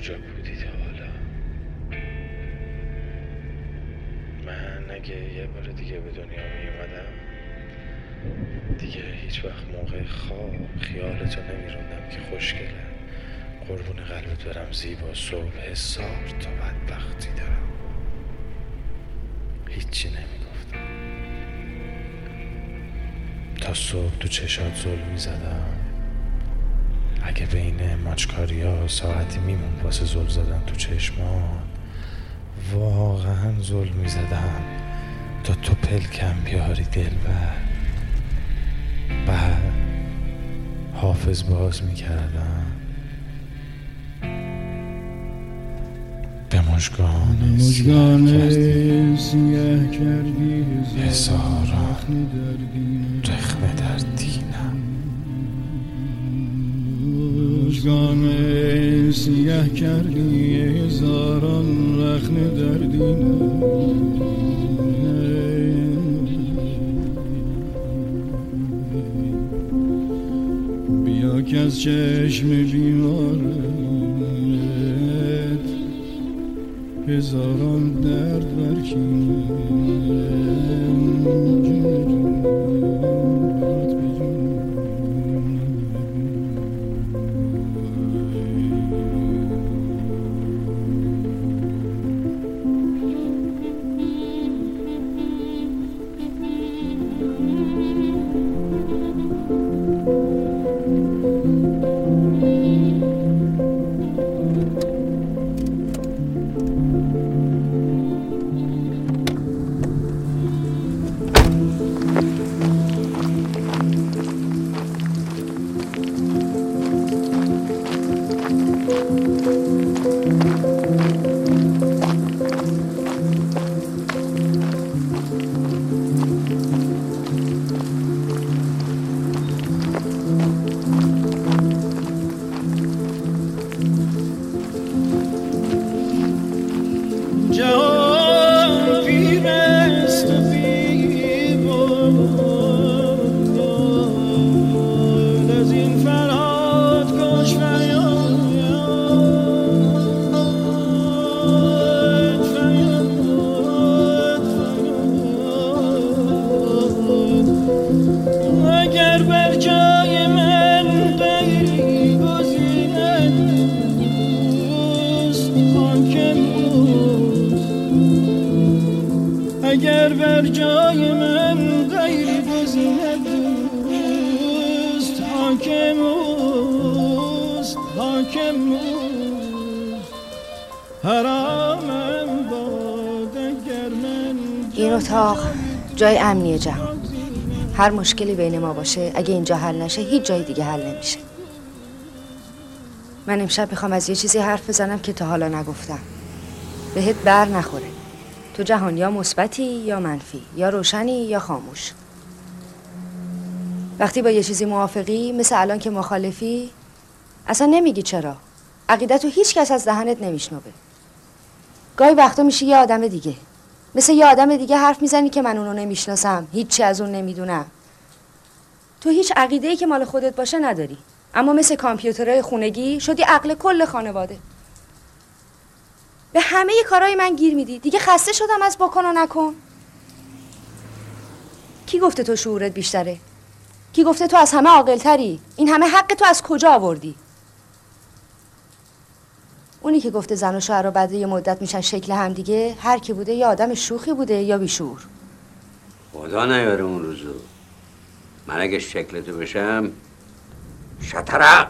کجا بودی تا حالا؟ من اگه یه بار دیگه به دنیا می اومدم دیگه هیچ وقت موقع خواب خیالتو نمیروندم که خوشگله. قربون قلبت برم زیبا صبح هزار تا بدبختی دارم. هیچی نمی‌گفتم. تا صبح تو چشات ظلم می‌زدم. اگه بین ماچکاری ها ساعتی میمون واسه زل زدن تو چشمان واقعا ظلم می‌زدم تا تو پلکم بیاری دلبر بعد حافظ باز می‌کردم به مشگان سیه کردی. هزاران رخمه در دینم. مجگان سیه کردی هزاران رخنه در دینم بیا که از چشم بیمارت هزاران درد جهان این اتاق جای امنی جهان. هر مشکلی بین ما باشه اگه اینجا حل نشه هیچ جای دیگه حل نمیشه. من امشب می‌خوام از یه چیزی حرف بزنم که تا حالا نگفتم. بهت بر نخوره. تو جهان یا مثبتی یا منفی یا روشنی یا خاموش. وقتی با یه چیزی موافقی مثل الان که مخالفی اصلا نمیگی چرا. عقیدتو هیچ کس از دهنت نمیشنوه. گاهی وقتا میشه یه آدم دیگه. مثل یه آدم دیگه حرف می‌زنی که من اونو نمی‌شناسم. هیچی از اون نمی‌دونم. تو هیچ عقیده ای که مال خودت باشه نداری. اما مثل کامپیوترهای خونگی شدی عقل کل خانواده. به همه کارهای من گیر میدی. دیگه خسته شدم از بکن و نکن. کی گفته تو شعورت بیشتره؟ کی گفته تو از همه عاقلتری؟ این همه حق تو از کجا آوردی؟ اونی که گفته زن و شوهر بعد یه مدت میشن شکل هم دیگه هر کی بوده یا آدم شوخی بوده یا بیشور. خدا نیاره اون روزو. من اگه شکلتو بشم شطرق!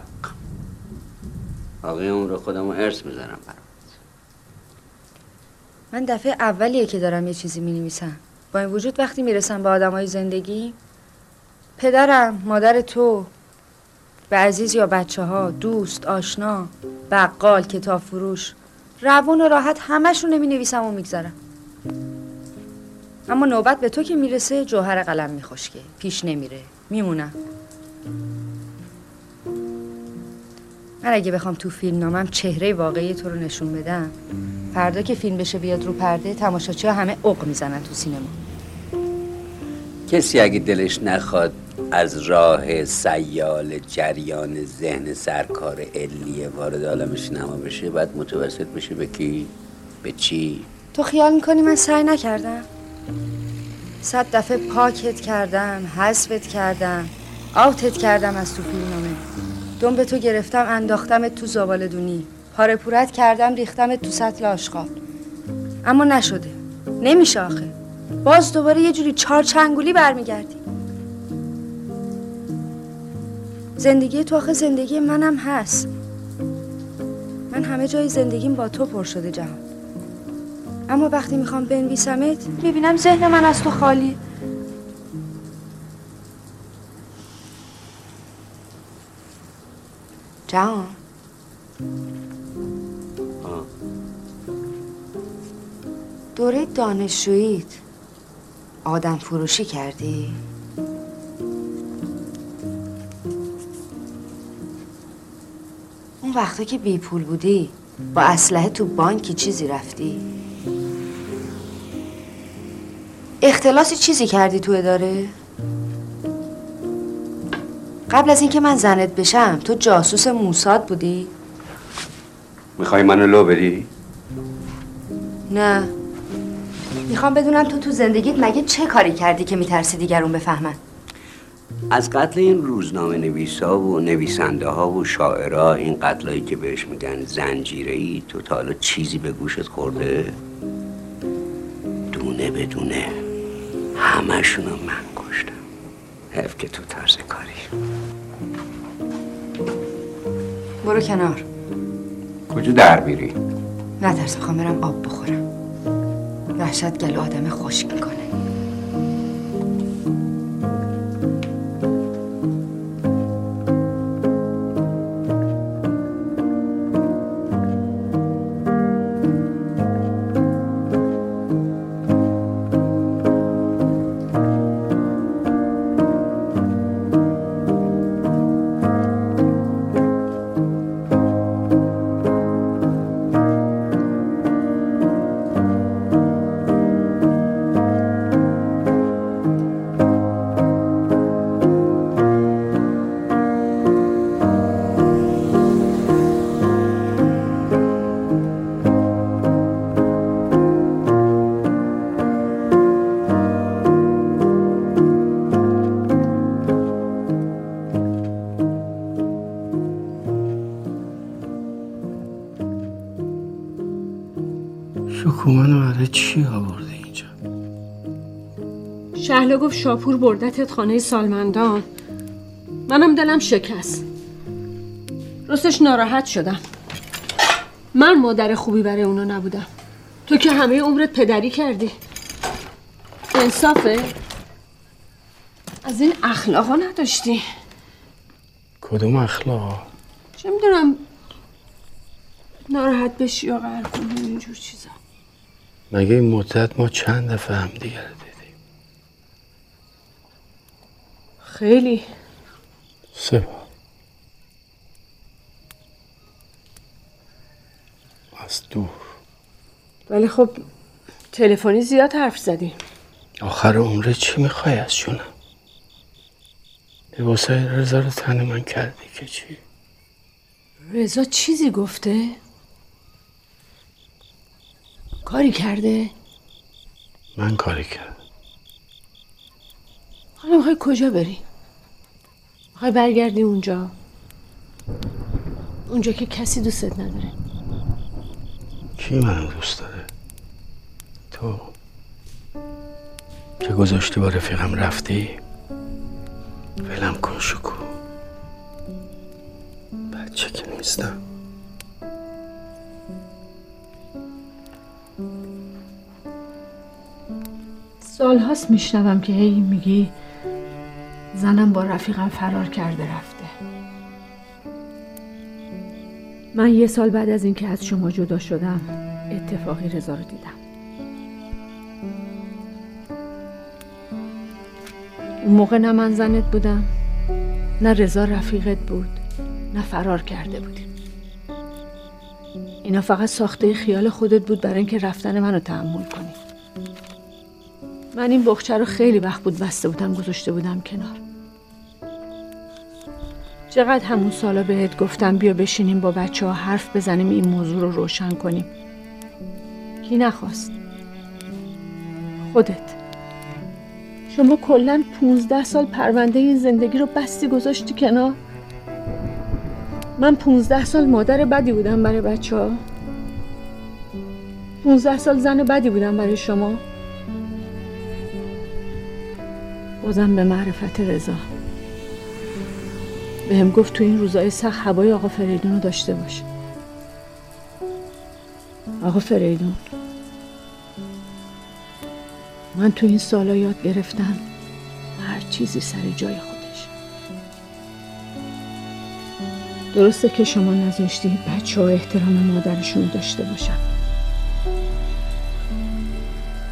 باقی اون رو خودم رو ارث می‌زنم برات. من دفعه اولیه که دارم یه چیزی می نویسم با این وجود وقتی می‌رسم به آدمای زندگی پدرم مادر تو به عزیز یا بچه ها دوست آشنا بقال کتاب فروش روون و راحت همشون نمی نویسم و میگذرم اما نوبت به تو که می‌رسه جوهر قلم میخشکه پیش نمیره میمونم من اگه بخوام تو فیلم نامم چهره واقعی تو رو نشون بدم فردا که فیلم بشه بیاد رو پرده تماشاچی ها همه عق می‌زنن تو سینما. کسی اگه دلش نخواد از راه سیال جریان ذهن سرکار علیه وارد عالم سینما بشه بعد متوسط بشه به کی؟ به چی؟ تو خیال می‌کنی من سعی نکردم؟ صد دفعه پاکت کردم حذفت کردم آوتت کردم از تو فیلمنامه. دم به تو گرفتم انداختمت تو زباله دونی پاره پورت کردم ریختمت تو سطل آشغال. اما نشده. نمیشه آخه. باز دوباره یه جوری چار چنگولی برمیگردی. زندگی تو آخه زندگی منم هست. من همه جای زندگیم با تو پر شده جهان. اما وقتی می‌خوام بنویسمت می‌بینم ذهن من از تو خالی. جهان. دوره دانشجوییت. آدم فروشی کردی؟ اون وقتا که بی پول بودی با اسلحه تو بانکی چیزی رفتی؟ اختلاسی چیزی کردی تو اداره؟ قبل از اینکه من زنت بشم تو جاسوس موساد بودی؟ می‌خوای منو لو بدی؟ نه می‌خوام بدونم تو تو زندگیت مگه چه کاری کردی که میترسی دیگرون بفهمن؟ از قتل این روزنامه نویسا و نویسنده ها و شاعرها این قتلایی که بهش میگن زنجیره ای تو تا حالا چیزی به گوشت خورده؟ دونه به دونه همشونو من کشتم. حیف که تو طرز کاری. برو کنار. کجا در میری؟ نترس می‌خوام برم آب بخورم. وحشت گل آدم خشک می‌کنه. منو برای چی آورده اینجا؟ شهلا گفت شاپور بردتت خانه سالمندان منم دلم شکست. راستش ناراحت شدم. من مادر خوبی برای اونا نبودم. تو که همه عمرت پدری کردی. انصافه؟ از این اخلاقا نداشتی. کدوم اخلاق؟ چه می‌دونم. ناراحت بشی یا قهر کنی اینجور چیزا. مگه این مدت ما چند دفعه هم دیگر دیدیم؟ خیلی. سه بار. از دور. ولی خب تلفنی زیاد حرف زدی آخر عمره چی می‌خوای از جونم لباسای رضا رو تن من کردی که چی؟ رضا چیزی گفته؟ کاری کرده؟ من کاری کردم. حالا می‌خوای کجا بری؟ می‌خوای برگردی اونجا؟ اونجا که کسی دوستت نداره. کی منو دوست داره؟ تو. که گذاشتی با رفیقم رفتی؟ ولم کن شکو. بچه که نیستم. سالهاست میشنوم که هی میگی زنم با رفیقم فرار کرده رفته. من یه سال بعد از اینکه از شما جدا شدم اتفاقی رضا رو دیدم. اون موقع نه من زنت بودم نه رضا رفیقت بود نه فرار کرده بودیم. اینا فقط ساخته خیال خودت بود برای اینکه رفتن منو تحمل کنی. من این بخچه رو خیلی وقت بود بسته بودم گذاشته بودم کنار. چقدر همون سالا بهت گفتم بیا بشینیم با بچه ها حرف بزنیم این موضوع رو روشن کنیم. کی نخواست؟ خودت. شما کلا 15 سال پرونده این زندگی رو بستی گذاشتی کنار؟ من 15 سال مادر بدی بودم برای بچه ها. 15 سال زن بدی بودم برای شما. بازم به معرفت رضا. بهم گفت تو این روزای سخت هوای آقا فریدون رو داشته باش. آقا فریدون من تو این سالا یاد گرفتم هر چیزی سر جای خودش. درسته که شما نذاشتی بچه ها احترام مادرشون داشته باشن.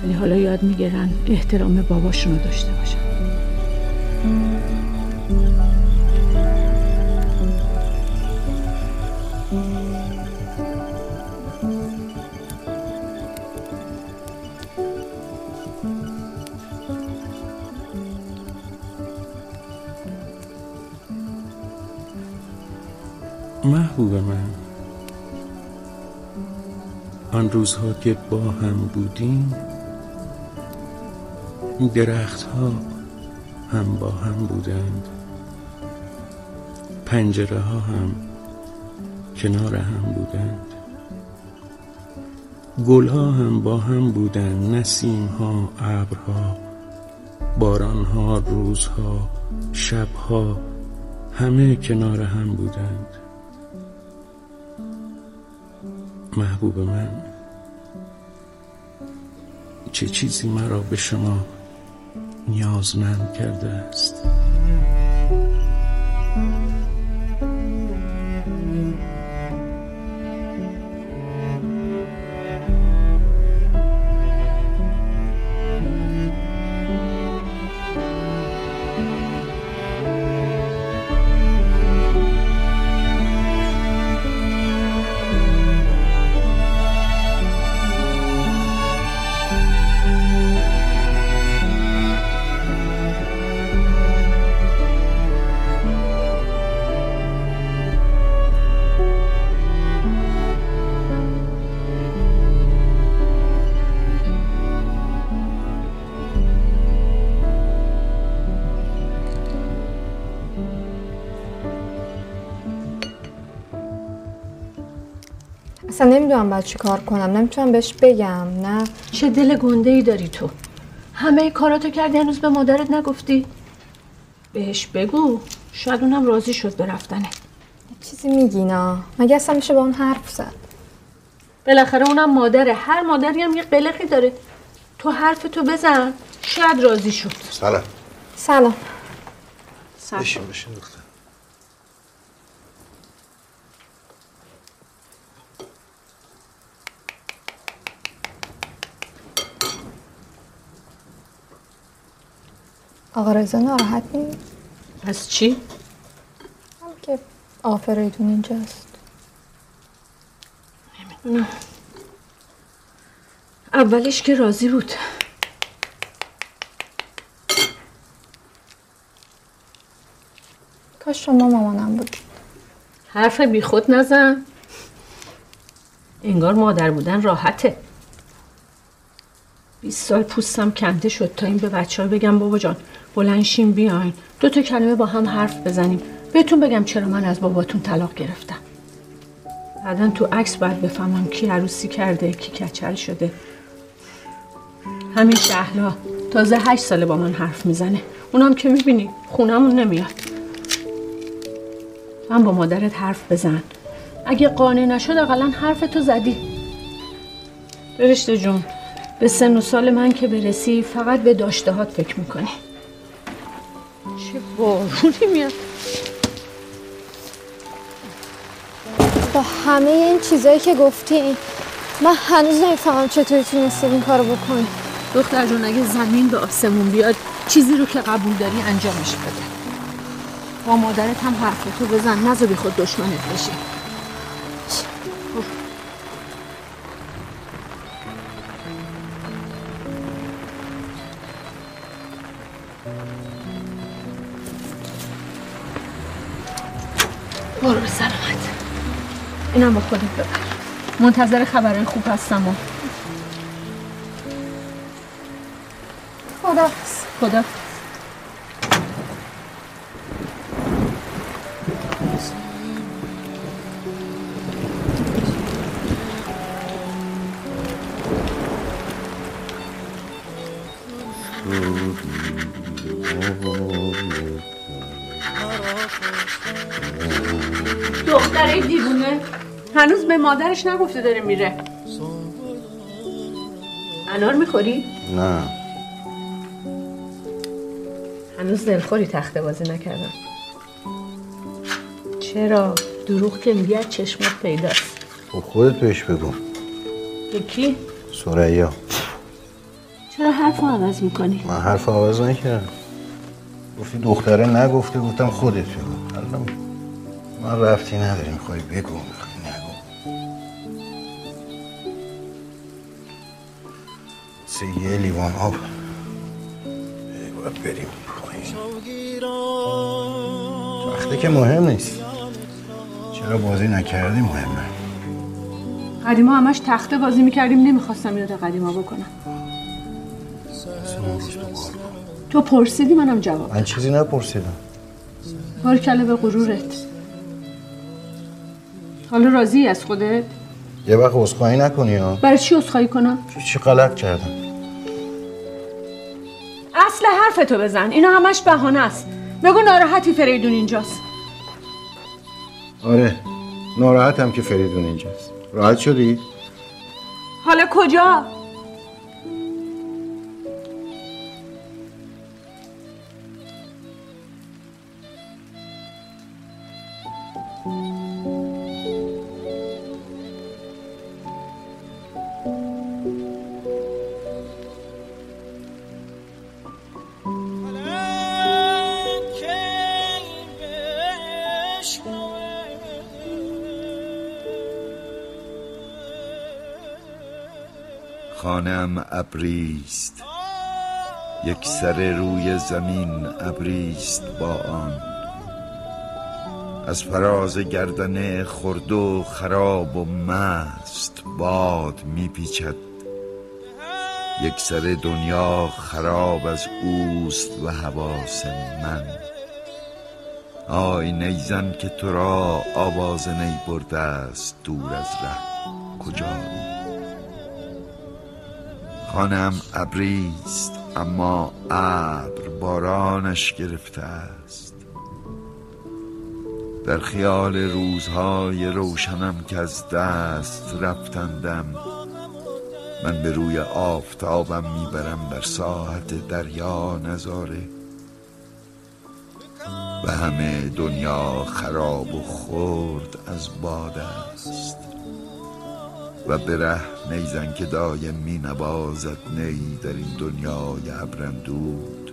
ولی حالا یاد می‌گیرن احترام باباشون رو داشته باشن. روزها که با هم بودیم درختها هم با هم بودند. پنجره ها هم کنار هم بودند. گل ها هم با هم بودند نسیم ها ابرها باران ها روزها شبها همه کنار هم بودند. محبوب من چه چیزی مرا به شما نیازمند کرده است؟ اصلا نمی‌دونم باید چی کار کنم نمی‌تونم بهش بگم نه. چه دل گنده ای داری تو. همه کاراتو کردی هنوز به مادرت نگفتی. بهش بگو شاید اونم راضی شد به رفتنه چیزی میگینا مگه اصلا میشه با اون حرف زد؟ بالاخره اونم مادره. هر مادری هم یه قلقی داره. تو حرف تو بزن شاید راضی شد. سلام. سلام. سلام. بشین بشین دختر آقا رضا ناراحت نیست از چی؟ هم که آفریدون اینجاست. اولش که راضی بود. کاش شما مامانم بود. حرف بیخود نزن. انگار مادر بودن راحته. 20 سال پوستم کنده شد تا این به بچه ها بگم بابا جان. بلنشین بیاین. دو تا کلمه با هم حرف بزنیم. بهتون بگم چرا من از باباتون طلاق گرفتم. بعدا تو عکس باید بفهمم کی عروسی کرده کی کچل شده. همین شهلا تازه هشت ساله با من حرف می‌زنه. اونم که می‌بینی خونمون نمیاد. من با مادرت حرف بزن. اگه قانع نشد اقلا حرف تو زدی. فرشته جون. به سن و سال من که برسی فقط به داشتهات فکر می‌کنی. چه بارونی میاد؟ با همه این چیزایی که گفتی من هنوز نمی‌فهمم چطوری تونستی این کارو بکنی دختر جون اگه زمین به آسمون بیاد چیزی رو که قبول داری انجامش بده. با مادرت هم حرفتو بزن نزو بی خود دشمنت بشه برو به سلامت اینم با خودت ببر. منتظر خبرهای خوب هستم و خدا خدا به مادرش نگفته داره میره. انار می‌خوری؟ نه. هنوز دلخوری تخته بازی نکردم. چرا؟ دروغ که میگه از چشمت پیداست. خب خودت بهش بگو. یکی؟ سریا. چرا حرف عوض می‌کنی؟ من حرف آواز نکردم. گفتی دختره نگفته گفتم خودت بگو. الان من رفتی نداری می‌خوای بگو. یه لیوان آب بریم وقتی که مهم نیست. چرا بازی نکردی مهمه. قدیما همش تخته بازی می‌کردیم نمی‌خواستم یاد قدیما بکنم. تو پرسیدی منم جواب من چیزی نپرسیدم. بارکله به غرورت. حالا راضی از خودت؟ یه وقت عذرخواهی نکنی ها. برای چی عذرخواهی کنم؟ چی- غلط کردم؟ حرفتو بزن اینا همش بهانه است بگو ناراحتی فریدون اینجاست آره ناراحتم که فریدون اینجاست راحت شدی؟ حالا کجا؟ خانم ابریست. یک سر روی زمین ابریست با آن. از فراز گردن خرد و خراب و مست باد میپیچد. یک سر دنیا خراب از اوست و حواس من. آی نیزن که تو را آواز نی برده است دور از ره. کجایی خانم ابریست اما ابر بارانش گرفته است. در خیال روزهای روشنم که از دست رفتندم من به روی آفتابم می‌برم بر ساحت دریا نظاره. همه دنیا خراب و خرد از باد است. و به ره نیزن که دایم می نوازد نی در این دنیای ابرندود.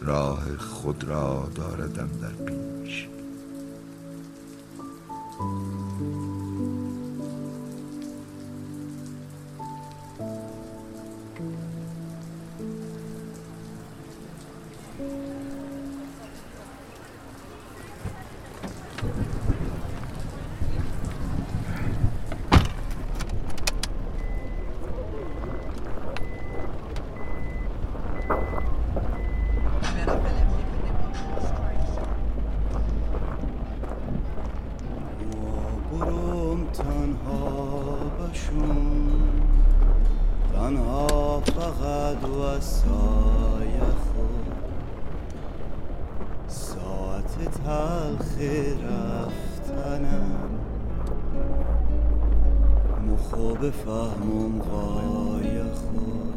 راه خود را داردم در پیش. بفهمم غای خود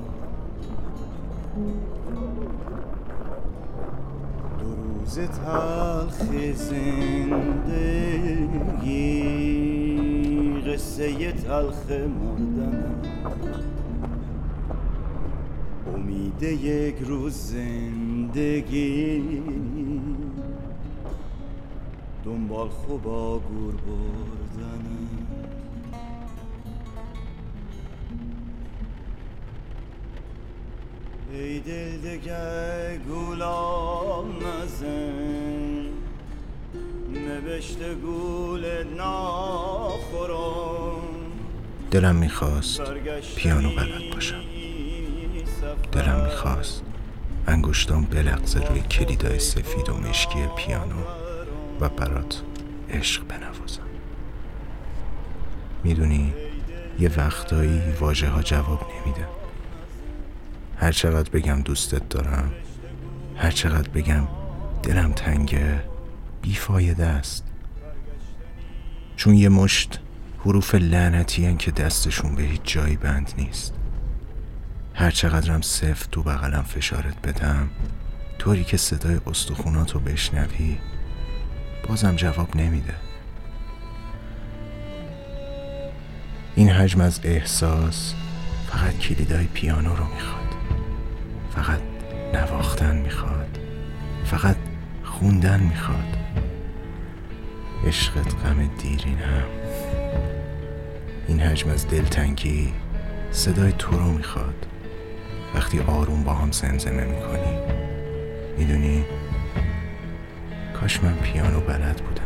دو روز تلخ زندگی قصه تلخ مردنم امید یک روز زندگی. دنبال خوبا گور بردنم ای دل دگه گولام نزن نوشته گول ناخورم. دلم می‌خواست پیانو بلد باشم. دلم می‌خواست انگشتام بلغزه روی کلیدای سفید و مشکی پیانو و برات عشق بنوازم. می‌دونی یه وقتایی واژه ها جواب نمیده. هر چقدر بگم دوستت دارم هر چقدر بگم دلم تنگه بیفایده است. چون یه مشت حروف لعنتی که دستشون به هیچ جایی بند نیست. هر چقدرم سفت تو بغلم فشارت بدم طوری که صدای استخوناتو بشنوی بازم جواب نمیده. این حجم از احساس فقط کلیدای پیانو رو می‌خواد. فقط نواختن می‌خواد. فقط خوندن می‌خواد. عشقت غم دیرینم این حجم از دلتنگی صدای تو رو می‌خواد. وقتی آروم با هم زمزمه می‌کنی می‌دونی کاش من پیانو بلد بودم.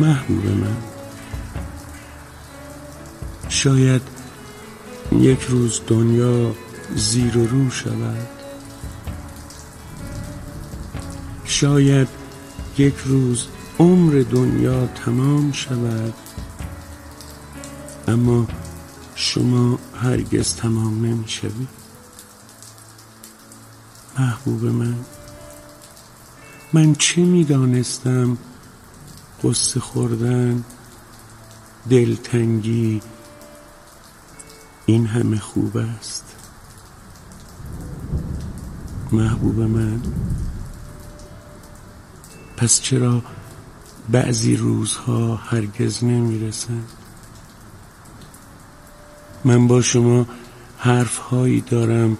محبوب من. شاید یک روز دنیا زیر و رو شود. شاید یک روز عمر دنیا تمام شود. اما شما هرگز تمام نمی شوید محبوب من. من چه می دانستم قصه خوردن دلتنگی این همه خوب است. محبوب من پس چرا بعضی روزها هرگز نمی‌رسن من با شما حرف هایی دارم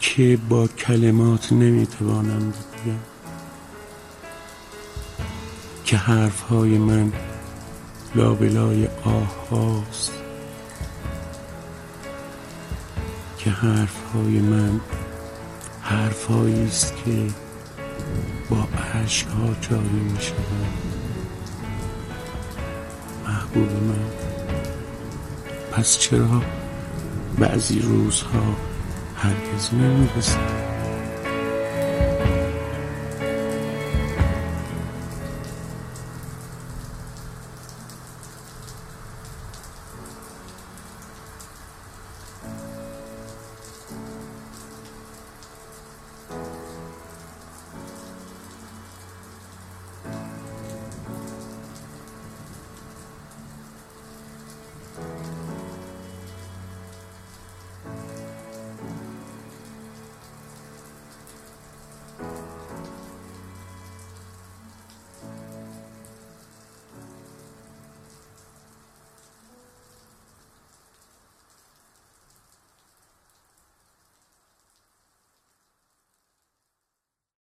که با کلمات نمی‌توانم بگم. که حرف های من لابلای آه هاست. که حرف های من حرف است که با عشق ها جاری می شود. محبوب من پس چرا بعضی روزها هرگز نمی رسد